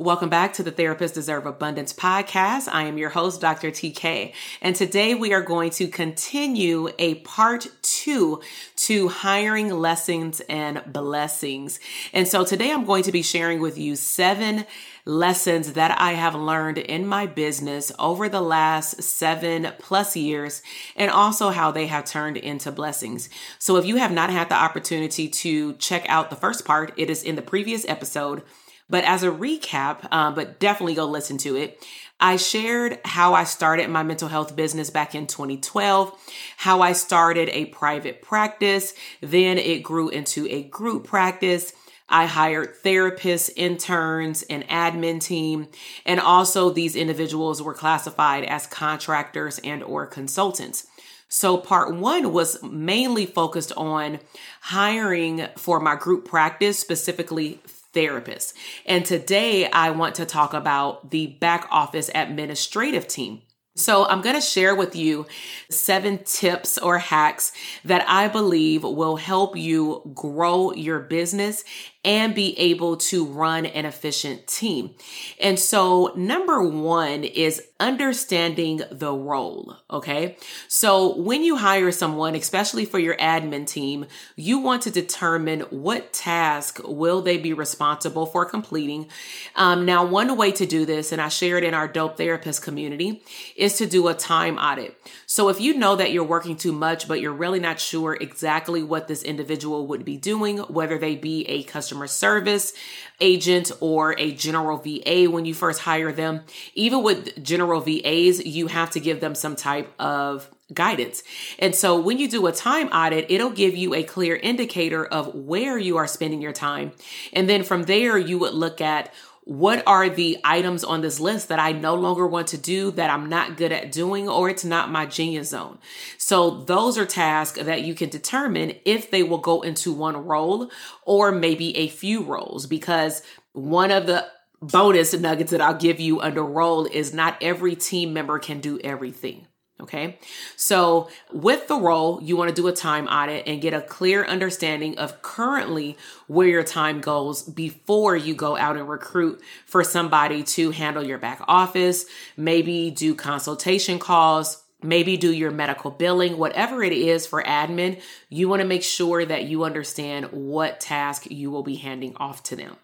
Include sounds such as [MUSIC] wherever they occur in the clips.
Welcome back to the Therapists Deserve Abundance podcast. I am your host, Dr. TK, and today we are going to continue a part two to hiring lessons and blessings. And so today I'm going to be sharing with you seven lessons that I have learned in my business over the last seven plus years, and also how they have turned into blessings. So if you have not had the opportunity to check out the first part, it is in the previous episode but as a recap, uh, but definitely go listen to it. I shared how I started my mental health business back in 2012, how I started a private practice, then it grew into a group practice. I hired therapists, interns, an admin team, and also these individuals were classified as contractors and or consultants. So part 1 was mainly focused on hiring for my group practice, specifically therapist. And today I want to talk about the back office administrative team. So, I'm going to share with you seven tips or hacks that I believe will help you grow your business and be able to run an efficient team. And so, number one is understanding the role. Okay. So, when you hire someone, especially for your admin team, you want to determine what task will they be responsible for completing. Um, now, one way to do this, and I shared in our dope therapist community, is to do a time audit. So, if you know that you're working too much, but you're really not sure exactly what this individual would be doing, whether they be a customer service agent or a general VA when you first hire them. Even with general VAs, you have to give them some type of guidance. And so when you do a time audit, it'll give you a clear indicator of where you are spending your time. And then from there, you would look at what are the items on this list that I no longer want to do, that I'm not good at doing, or it's not my genius zone? So, those are tasks that you can determine if they will go into one role or maybe a few roles, because one of the bonus nuggets that I'll give you under role is not every team member can do everything. Okay. So with the role, you want to do a time audit and get a clear understanding of currently where your time goes before you go out and recruit for somebody to handle your back office, maybe do consultation calls, maybe do your medical billing, whatever it is for admin, you want to make sure that you understand what task you will be handing off to them.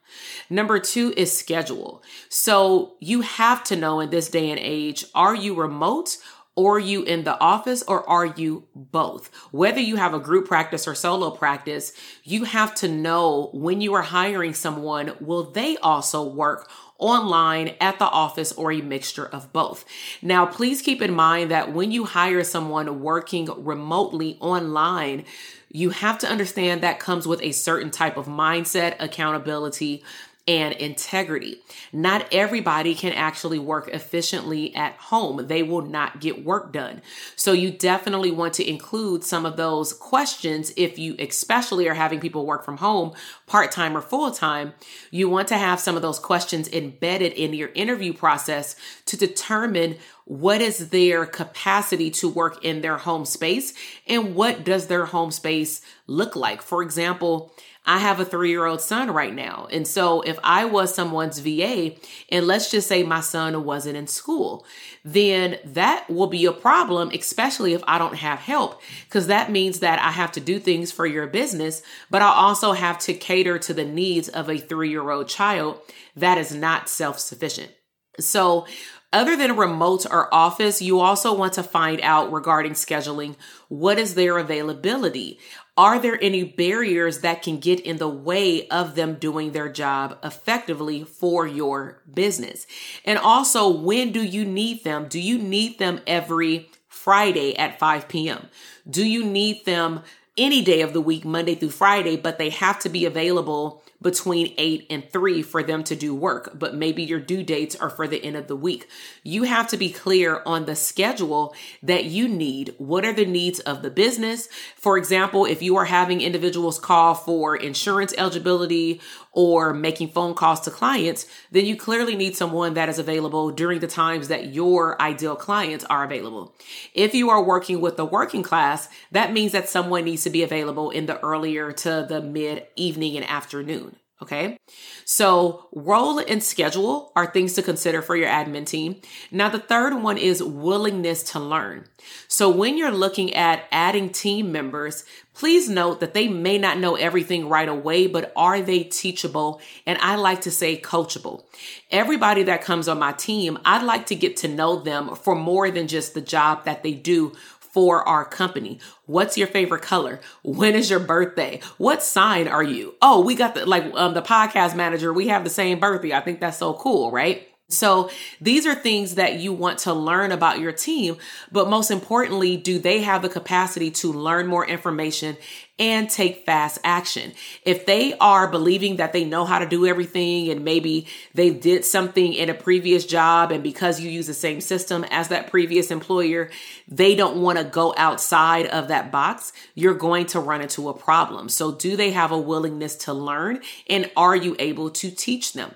Number two is schedule. So you have to know in this day and age, are you remote or you in the office or are you both? Whether you have a group practice or solo practice, you have to know when you are hiring someone, will they also work online at the office or a mixture of both. Now, please keep in mind that when you hire someone working remotely online, you have to understand that comes with a certain type of mindset, accountability, and integrity. Not everybody can actually work efficiently at home. They will not get work done. So you definitely want to include some of those questions if you especially are having people work from home part-time or full-time. You want to have some of those questions embedded in your interview process to determine what is their capacity to work in their home space and what does their home space look like. For example, I have a three year old son right now. And so if I was someone's VA, and let's just say my son wasn't in school, then that will be a problem, especially if I don't have help, because that means that I have to do things for your business, but I also have to cater to the needs of a three year old child that is not self sufficient. So, other than remote or office, you also want to find out regarding scheduling what is their availability? Are there any barriers that can get in the way of them doing their job effectively for your business? And also, when do you need them? Do you need them every Friday at 5 p.m.? Do you need them any day of the week, Monday through Friday, but they have to be available between 8 and 3 for them to do work, but maybe your due dates are for the end of the week. You have to be clear on the schedule that you need. What are the needs of the business? For example, if you are having individuals call for insurance eligibility or making phone calls to clients, then you clearly need someone that is available during the times that your ideal clients are available. If you are working with the working class, that means that someone needs to be available in the earlier to the mid evening and afternoon. Okay. So role and schedule are things to consider for your admin team. Now, the third one is willingness to learn. So when you're looking at adding team members, please note that they may not know everything right away, but are they teachable? And I like to say coachable. Everybody that comes on my team, I'd like to get to know them for more than just the job that they do for our company. What's your favorite color? When is your birthday? What sign are you? Oh, we got the like um, the podcast manager. We have the same birthday. I think that's so cool, right? So these are things that you want to learn about your team, but most importantly, do they have the capacity to learn more information and take fast action? If they are believing that they know how to do everything and maybe they did something in a previous job and because you use the same system as that previous employer, they don't want to go outside of that box, you're going to run into a problem. So do they have a willingness to learn and are you able to teach them?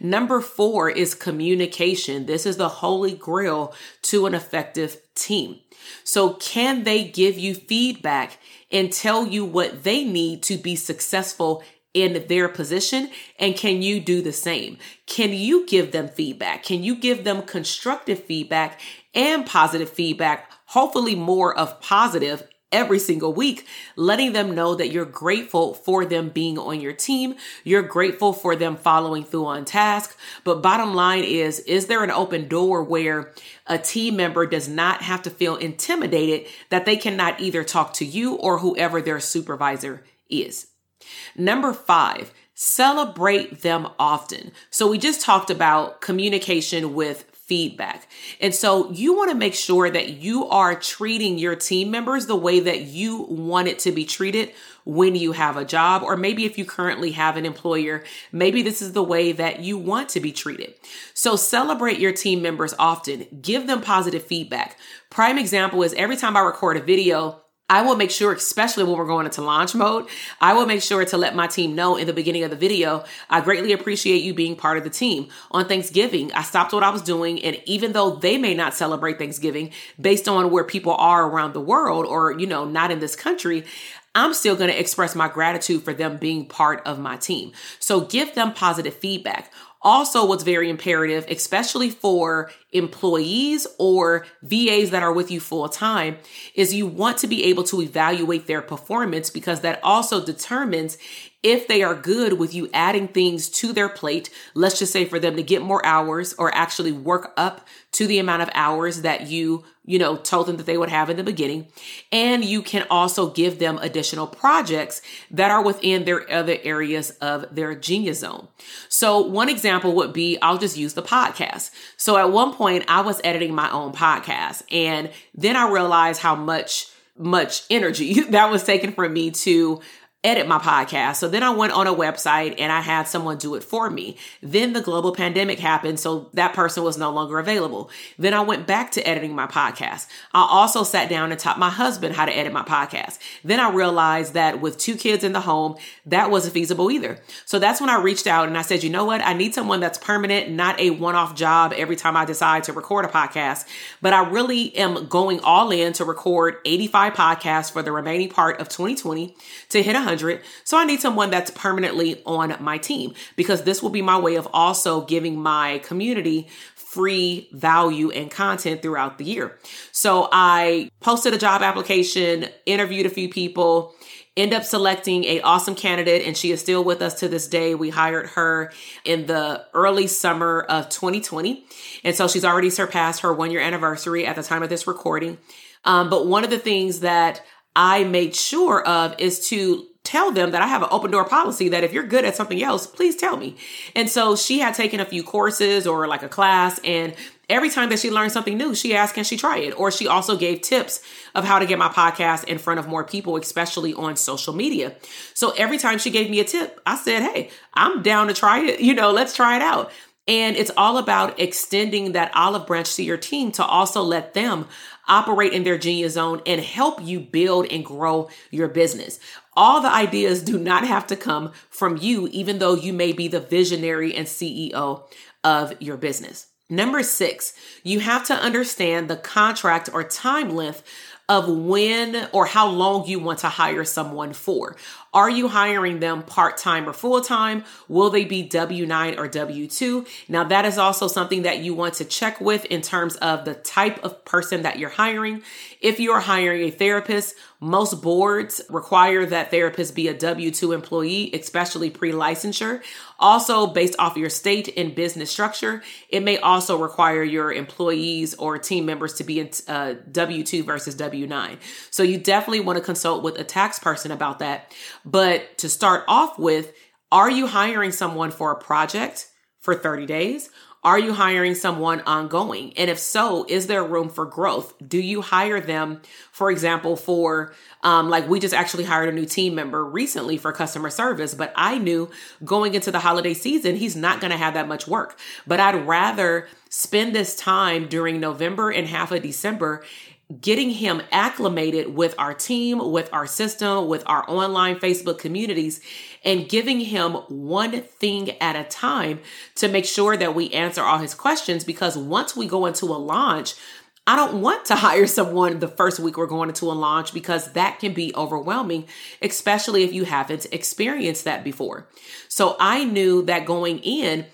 Number four is communication. This is the holy grail to an effective team. So, can they give you feedback and tell you what they need to be successful in their position? And can you do the same? Can you give them feedback? Can you give them constructive feedback and positive feedback? Hopefully, more of positive every single week, letting them know that you're grateful for them being on your team. You're grateful for them following through on task. But bottom line is, is there an open door where a team member does not have to feel intimidated that they cannot either talk to you or whoever their supervisor is? Number five, celebrate them often. So we just talked about communication with feedback. And so you want to make sure that you are treating your team members the way that you want it to be treated when you have a job, or maybe if you currently have an employer, maybe this is the way that you want to be treated. So celebrate your team members often, give them positive feedback. Prime example is every time I record a video, I will make sure, especially when we're going into launch mode, I will make sure to let my team know in the beginning of the video, I greatly appreciate you being part of the team. On Thanksgiving, I stopped what I was doing. And even though they may not celebrate Thanksgiving based on where people are around the world or, you know, not in this country, I'm still going to express my gratitude for them being part of my team. So give them positive feedback. Also, what's very imperative, especially for employees or VAs that are with you full time, is you want to be able to evaluate their performance because that also determines if they are good with you adding things to their plate, let's just say for them to get more hours or actually work up to the amount of hours that you, you know, told them that they would have in the beginning. And you can also give them additional projects that are within their other areas of their genius zone. So one example would be, I'll just use the podcast. So at one point I was editing my own podcast and then I realized how much much energy [LAUGHS] that was taken from me to edit my podcast. So then I went on a website and I had someone do it for me. Then the global pandemic happened. So that person was no longer available. Then I went back to editing my podcast. I also sat down and taught my husband how to edit my podcast. Then I realized that with two kids in the home, that wasn't feasible either. So that's when I reached out and I said, you know what? I need someone that's permanent, not a one off job every time I decide to record a podcast. But I really am going all in to record 85 podcasts for the remaining part of 2020 to hit 100. So I need someone that's permanently on my team because this will be my way of also giving my community free value and content throughout the year. So I posted a job application, interviewed a few people, end up selecting a awesome candidate and she is still with us to this day. We hired her in the early summer of 2020. And so she's already surpassed her one year anniversary at the time of this recording. Um, but one of the things that I made sure of is to tell them that I have an open door policy that if you're good at something else, please tell me. And so she had taken a few courses or like a class and every time that she learned something new, she asked, can she try it? Or she also gave tips of how to get my podcast in front of more people, especially on social media. So every time she gave me a tip, I said, Hey, I'm down to try it. You know, let's try it out. And it's all about extending that olive branch to your team to also let them operate in their genius zone and help you build and grow your business. All the ideas do not have to come from you, even though you may be the visionary and CEO of your business. Number six, you have to understand the contract or time length of when or how long you want to hire someone for. Are you hiring them part time or full time? Will they be W 9 or W 2? Now, that is also something that you want to check with in terms of the type of person that you're hiring. If you are hiring a therapist, most boards require that therapists be a W 2 employee, especially pre licensure. Also, based off your state and business structure, it may also require your employees or team members to be in uh, W 2 versus W 9. So, you definitely want to consult with a tax person about that. But to start off with, are you hiring someone for a project for 30 days? Are you hiring someone ongoing? And if so, is there room for growth? Do you hire them, for example, for um, like we just actually hired a new team member recently for customer service, but I knew going into the holiday season, he's not going to have that much work. But I'd rather spend this time during November and half of December getting him acclimated with our team, with our system, with our online Facebook communities, and giving him one thing at a time to make sure that we answer all his questions. Because once we go into a launch, I don't want to [LAUGHS] hire someone the first week we're going into a launch because that can be overwhelming, especially if you haven't experienced that before. So I knew that going in,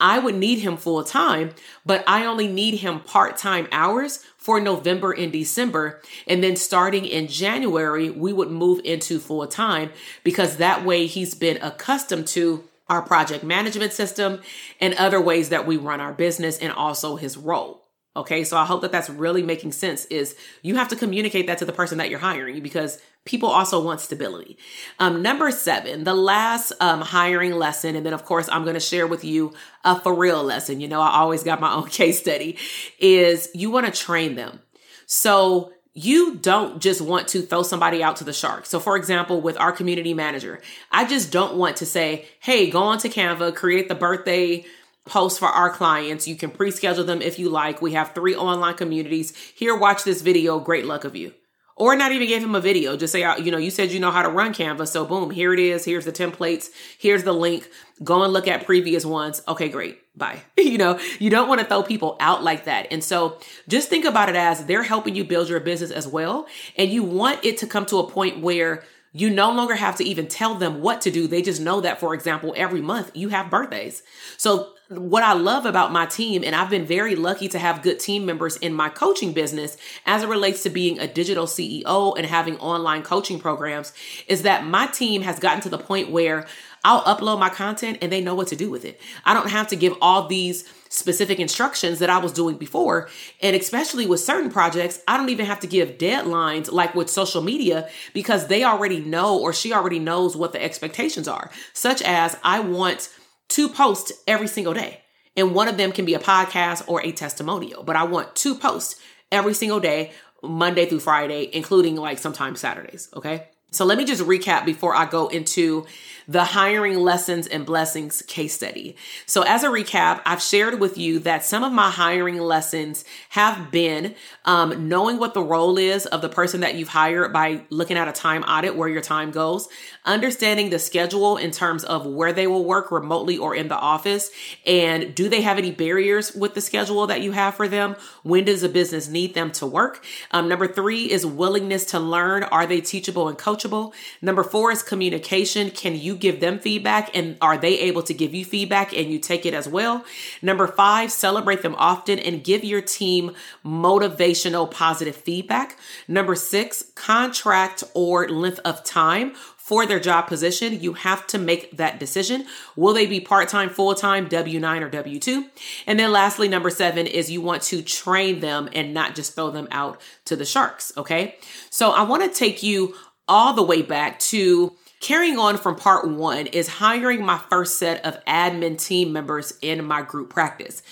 I would need him full time, but I only need him part time hours for November and December. And then starting in January, we would move into full time because that way he's been accustomed to our project management system and other ways that we run our business and also his role. Okay, so I hope that that's really making sense. Is you have to communicate that to the person that you're hiring because people also want stability. Um, number seven, the last um, hiring lesson, and then of course I'm going to share with you a for real lesson. You know, I always got my own [LAUGHS] case study. Is you want to train them. So you don't just want to throw somebody out to the shark. So, for example, with our community manager, I just don't want to say, hey, go on to Canva, create the birthday posts for our clients. You can pre schedule them if you like. We have three online communities. Here, watch this video. Great luck of you. Or not even give him a video. Just say, uh, you know, you said you know how to run Canva. So, boom, here it is. Here's the templates. Here's the link. Go and look at previous ones. Okay, great. Bye. [LAUGHS] you know, you don't want to throw people out like that. And so just think about it as they're helping you build your business as well. And you want it to come to a point where you no longer have to even tell them what to do. They just know that, for example, every month you have birthdays. So what I love about my team, and I've been very lucky to have good team members in my coaching business as it relates to being a digital CEO and having online coaching programs, is that my team has gotten to the point where I'll upload my content and they know what to do with it. I don't have to give all these specific instructions that I was doing before. And especially with certain projects, I don't even have to give deadlines like with social media because they already know or she already knows what the expectations are, such as I want two posts every single day. And one of them can be a podcast or a testimonial, but I want two posts every single day, Monday through Friday, including like sometimes Saturdays. Okay. So let me just recap before I go into the hiring lessons and blessings case study. So, as a recap, I've shared with you that some of my hiring lessons have been um, knowing what the role is of the person that you've hired by looking at a time audit where your time goes, understanding the schedule in terms of where they will work remotely or in the office, and do they have any barriers with the schedule that you have for them? When does a business need them to work? Um, number three is willingness to learn. Are they teachable and coachable? Number four is communication. Can you you give them feedback and are they able to give you feedback and you take it as well? Number five, celebrate them often and give your team motivational positive feedback. Number six, contract or length of time for their job position, you have to make that decision. Will they be part time, full time, W 9 or W 2? And then lastly, number seven is you want to train them and not just throw them out to the sharks. Okay. So I want to take you all the way back to carrying on from part one is hiring my first set of admin team members in my group practice.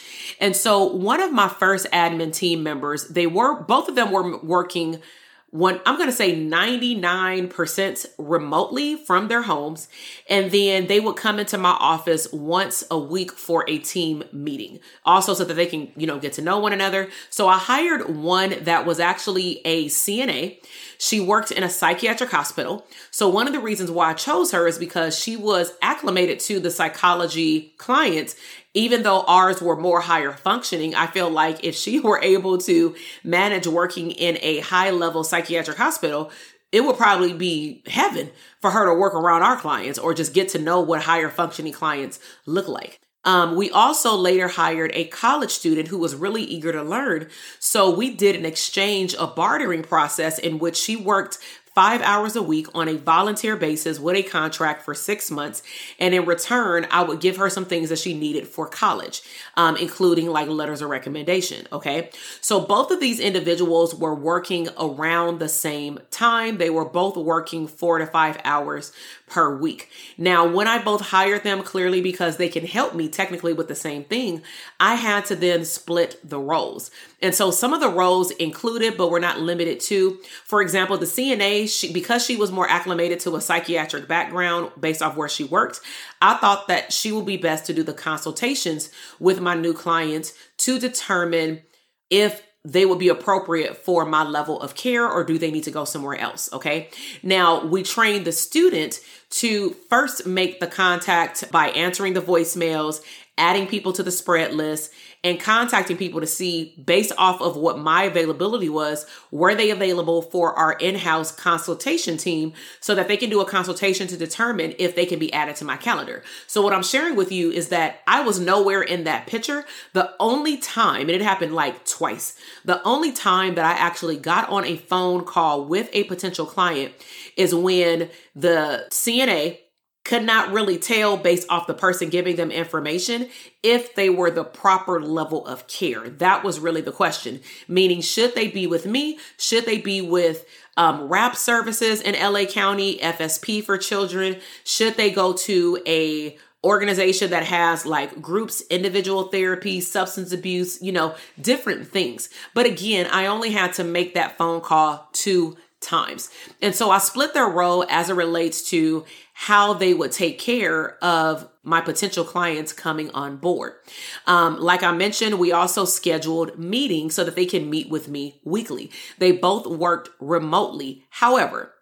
And so one of my first admin team members, they were, both of them were working one i'm going to say 99% remotely from their homes. And then they would come into my office once a week for a team meeting also so that they can you know get to know one another. So i hired one that was actually a cna she worked in a psychiatric hospital so one of the reasons why i chose her is because she was acclimated to the psychology clients even though ours were more higher functioning, I feel like if she [LAUGHS] were able to manage working in a high level psychiatric hospital, it would probably be heaven for her to work around our clients or just get to know what higher functioning clients look like. Um, we also later hired a college student who was really eager to learn. So we did an exchange, a bartering process in which she worked five hours a week on a volunteer basis with a contract for six months. And in return, I would give her some things that she needed for college, um, including like letters of recommendation. Okay. So both of these individuals were working around the same time. They were both working four to five hours per week. Now, when I both hired them clearly because they can help me technically with the same thing, I had to then split the roles. And so some of the roles included, but were not limited to, for example, the CNA, she, because she was more acclimated to a psychiatric background based off where she worked, I thought that she would be best to do the consultations with my new clients to determine if they would be appropriate for my level of care or do they need to go somewhere else? Okay. Now we train the student to first make the contact by answering the voicemails, adding people to the spread list, and contacting people to see based off of what my availability was, were they available for our in-house consultation team so that they can do a consultation to determine if they can be added to my calendar. So what I'm sharing with you is that I was nowhere in that picture. The only time, and it happened like twice, the only time that I actually got on a phone call with a potential client is when the CNA could not really tell based off the person giving them information if they were the proper level of care. That was really the question. Meaning, should they be with me? Should they be with um, RAP services in LA County, FSP for children? Should they go to a organization that has like groups, individual therapy, substance abuse, you know, different things. But again, I only had to make that phone call two times. And so I split their role as it relates to how they would take care of my potential clients coming on board. Um, like I mentioned, we also scheduled meetings so that they can meet with me weekly. They both worked remotely. However,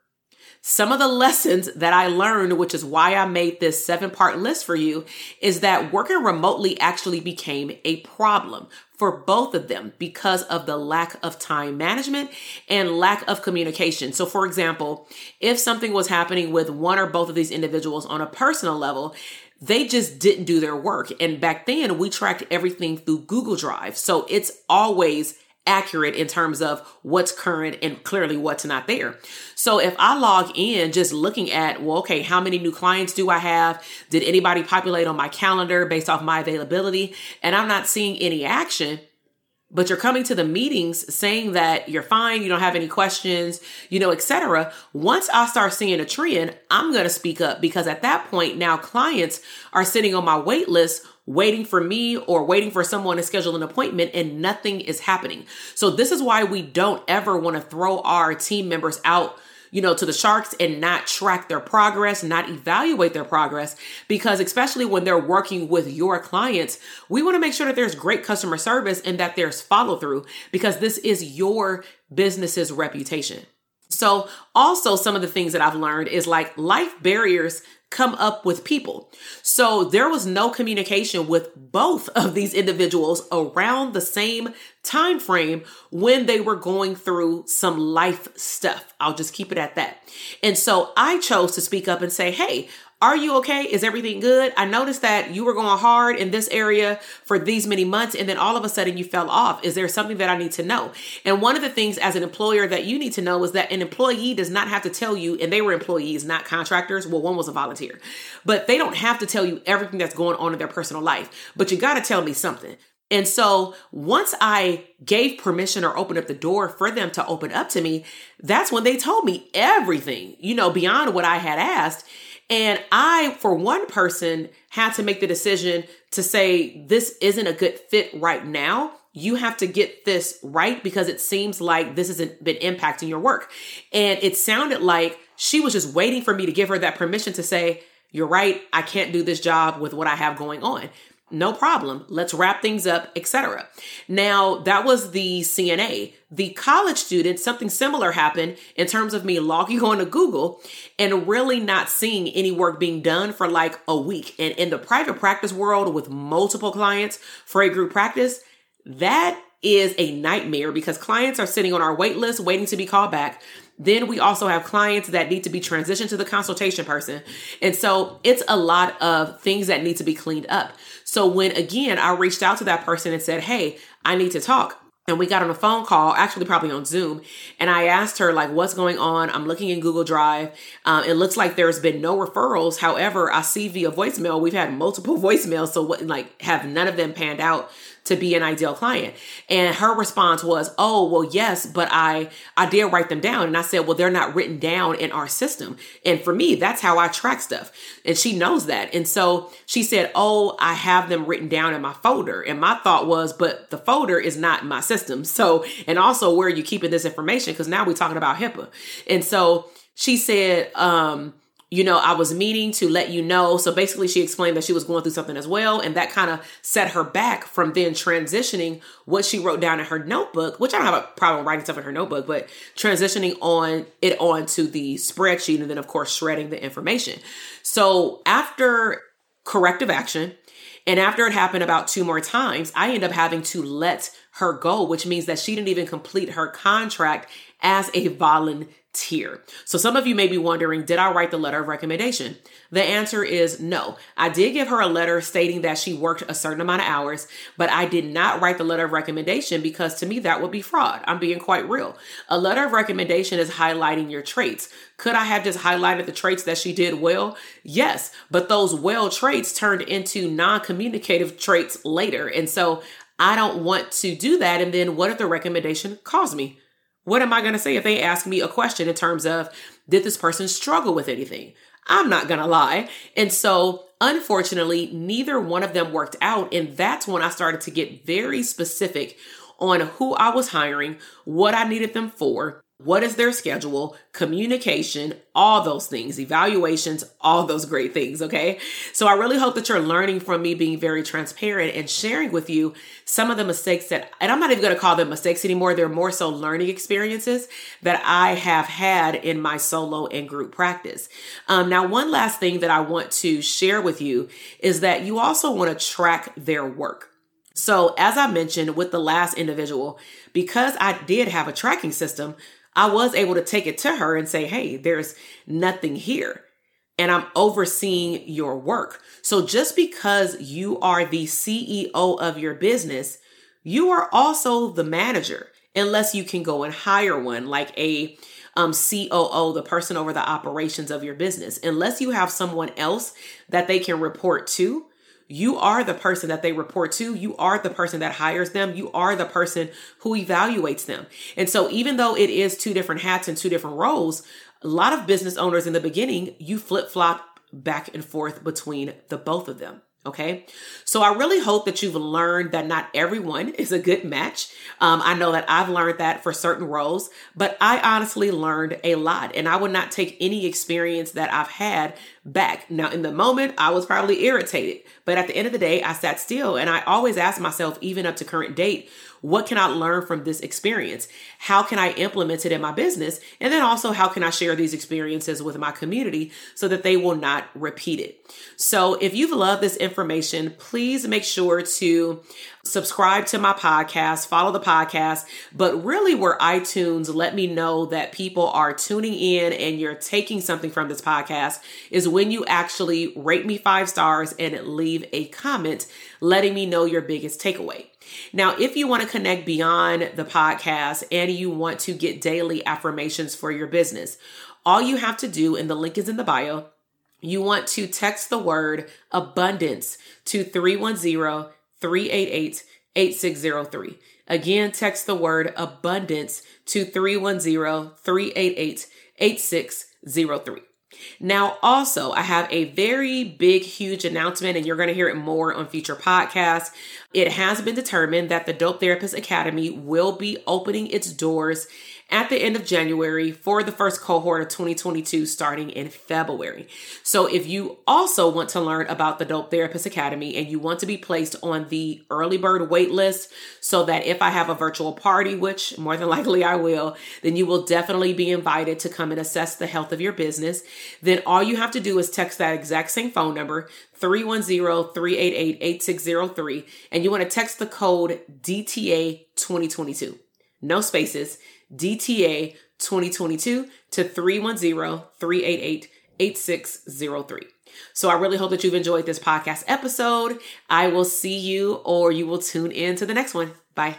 some of the lessons that I learned, which is why I made this seven part list for you, is that working remotely actually became a problem for both of them because of the lack of time management and lack of communication. So, for example, if something was happening with one or both of these individuals on a personal level, they just didn't do their work. And back then, we tracked everything through Google Drive. So, it's always accurate in terms of what's current and clearly what's not there. So if I log in just looking at, well, okay, how many new clients do I have? Did anybody populate on my calendar based off my availability? And I'm not seeing any action but you're coming to the meetings saying that you're fine, you don't have any questions, you know, etc. Once I start seeing a trend, I'm going to speak up because at that point now clients are sitting on my wait list waiting for me or waiting for someone to schedule an appointment and nothing is happening. So this is why we don't ever want to throw our team members out you know, to the sharks and not track their progress, not evaluate their progress. Because especially when they're working with your clients, we want to make sure that there's great customer service and that there's follow through because this is your business's reputation. So, also, some of the things that I've learned is like life barriers come up with people. So there was no communication with both [LAUGHS] of these individuals around the same time frame when they were going through some life stuff. I'll just keep it at that. And so I chose to speak up and say, "Hey, are you okay? Is everything good? I noticed that you were going hard in this area for these many months and then all of a sudden you fell off. Is there something that I need to know? And one of the things as an employer that you need to know is that an employee does not have to tell you, and they were employees, not contractors. Well, one was a volunteer, but they don't have to tell you everything that's going on in their personal life. But you got to tell me something. And so once I gave permission or opened up the door for them to open up to me, that's when they told me everything, you know, beyond what I had asked. And I, for one person, had to make the decision to say, this isn't a good fit right now. You have to get this right because it seems like this hasn't been impacting your work. And it sounded like she was just waiting for me to give her that permission to say, you're right, I can't do this job with what I have going on. No problem. Let's wrap things up, etc. Now, that was the CNA. The college student, something similar happened in terms of me logging [LAUGHS] on to Google and really not seeing any work being done for like a week. And in the private practice world with multiple clients for a group practice, that is a nightmare because clients are sitting on our wait list waiting to be called back. Then we also have clients that need to be transitioned to the consultation person. And so it's a lot of things that need to be cleaned up. So when again, I reached out to that person and said, Hey, I need to talk. And we got on a phone call, actually probably on Zoom, and I asked her like, "What's going on?" I'm looking in Google Drive. Um, it looks like there's been no referrals. However, I see via voicemail we've had multiple [LAUGHS] voicemails, so what like have none of them panned out to be an ideal client. And her response was, "Oh, well, yes, but I I did write them down." And I said, "Well, they're not written down in our system." And for me, that's how I track stuff. And she knows that. And so she said, "Oh, I have them written down in my folder." And my thought was, "But the folder is not my system." [LAUGHS] So, and also where are you keeping this information because now we're talking about HIPAA. And so she said, um, you know, I was meaning to let you know. So basically, she explained that she was going through something as well. And that kind of set her back from then transitioning what she wrote down in her notebook, which I don't have a problem writing stuff in her notebook, but transitioning on it onto the spreadsheet and then, of course, shredding the information. So after corrective action, and after it happened about two more times, I end up having to let her go, which means that she didn't even complete her contract as a volunteer. So some of you may be wondering, did I write the letter of recommendation? The answer is no. I did give her a letter stating that she worked a certain amount of hours, but I did not write the letter of recommendation because to me that would be fraud. I'm being quite real. A letter of recommendation is highlighting your traits. Could I have just highlighted the traits that she did well? Yes, but those well traits turned into non-communicative traits later. And so I don't want to do that. And then what if the recommendation calls me? What am I going to say if they ask me a question in terms of, did this person struggle with anything? I'm not going to lie. And so, unfortunately, neither one of them worked out. And that's when I started to get very specific on who I was hiring, what I needed them for, what is their schedule, communication, all those things, evaluations, all those great things. Okay. So I really hope that you're learning from me being very transparent and sharing with you some of the mistakes that, and I'm not even going to call them mistakes anymore. They're more so learning experiences that I have had in my solo and group practice. Um, now, one last thing that I want to share with you is that you also want to track their work. So, as I mentioned with the last individual, because I did have a tracking system, I was able to take it to her and say, hey, there's nothing here. And I'm overseeing your work. So just because you are the CEO of your business, you are also the manager, unless you can go and hire one like a um, COO, the person over the operations of your business. Unless you have someone else that they can report to, you are the person that they report to. You are the person that hires them. You are the person who evaluates them. And so, even though it is two different hats and two different roles, a lot of business owners in the beginning, you flip flop back and forth between the both of them. Okay. So I really hope that you've learned that not everyone [LAUGHS] is a good match. Um, I know that I've learned that for certain roles, but I honestly learned a lot and I would not take any experience that I've had back. Now, in the moment, I was probably irritated, but at the end of the day, I sat still and I always ask myself, even up to current date, what can I learn from this experience? How can I implement it in my business? And then also, how can I share these experiences with my community so that they will not repeat it? So, if you've loved this information, please make sure to subscribe to my podcast, follow the podcast, but really where iTunes let me know that people are tuning in and you're taking something from this podcast is when you actually rate me five stars and leave a comment letting me know your biggest takeaway. Now, if you want to connect beyond the podcast and you want to get daily affirmations for your business, all you have to do, and the link is in the bio, you want to text the word abundance to 310 388 8603. Again, text the word abundance to 310 388 8603. Now, also, I have a very big, huge announcement, and you're going to hear it more on future podcasts. It has been determined that the Dope Therapist Academy will be opening its doors at the end of January for the first cohort of 2022 starting in February. So if you also want to learn about the Dope Therapist Academy and you want to be placed on the early bird wait list so that if I have a virtual party, which more than [LAUGHS] likely I will, then you will definitely be invited to come and assess the health of your business, then all you have to do is text that exact same phone number 310-388-8603 and you want to text the code DTA 2022. No spaces. DTA 2022 to 310 388 8603. So I really hope that you've enjoyed this podcast episode. I will see you or you will tune in to the next one. Bye.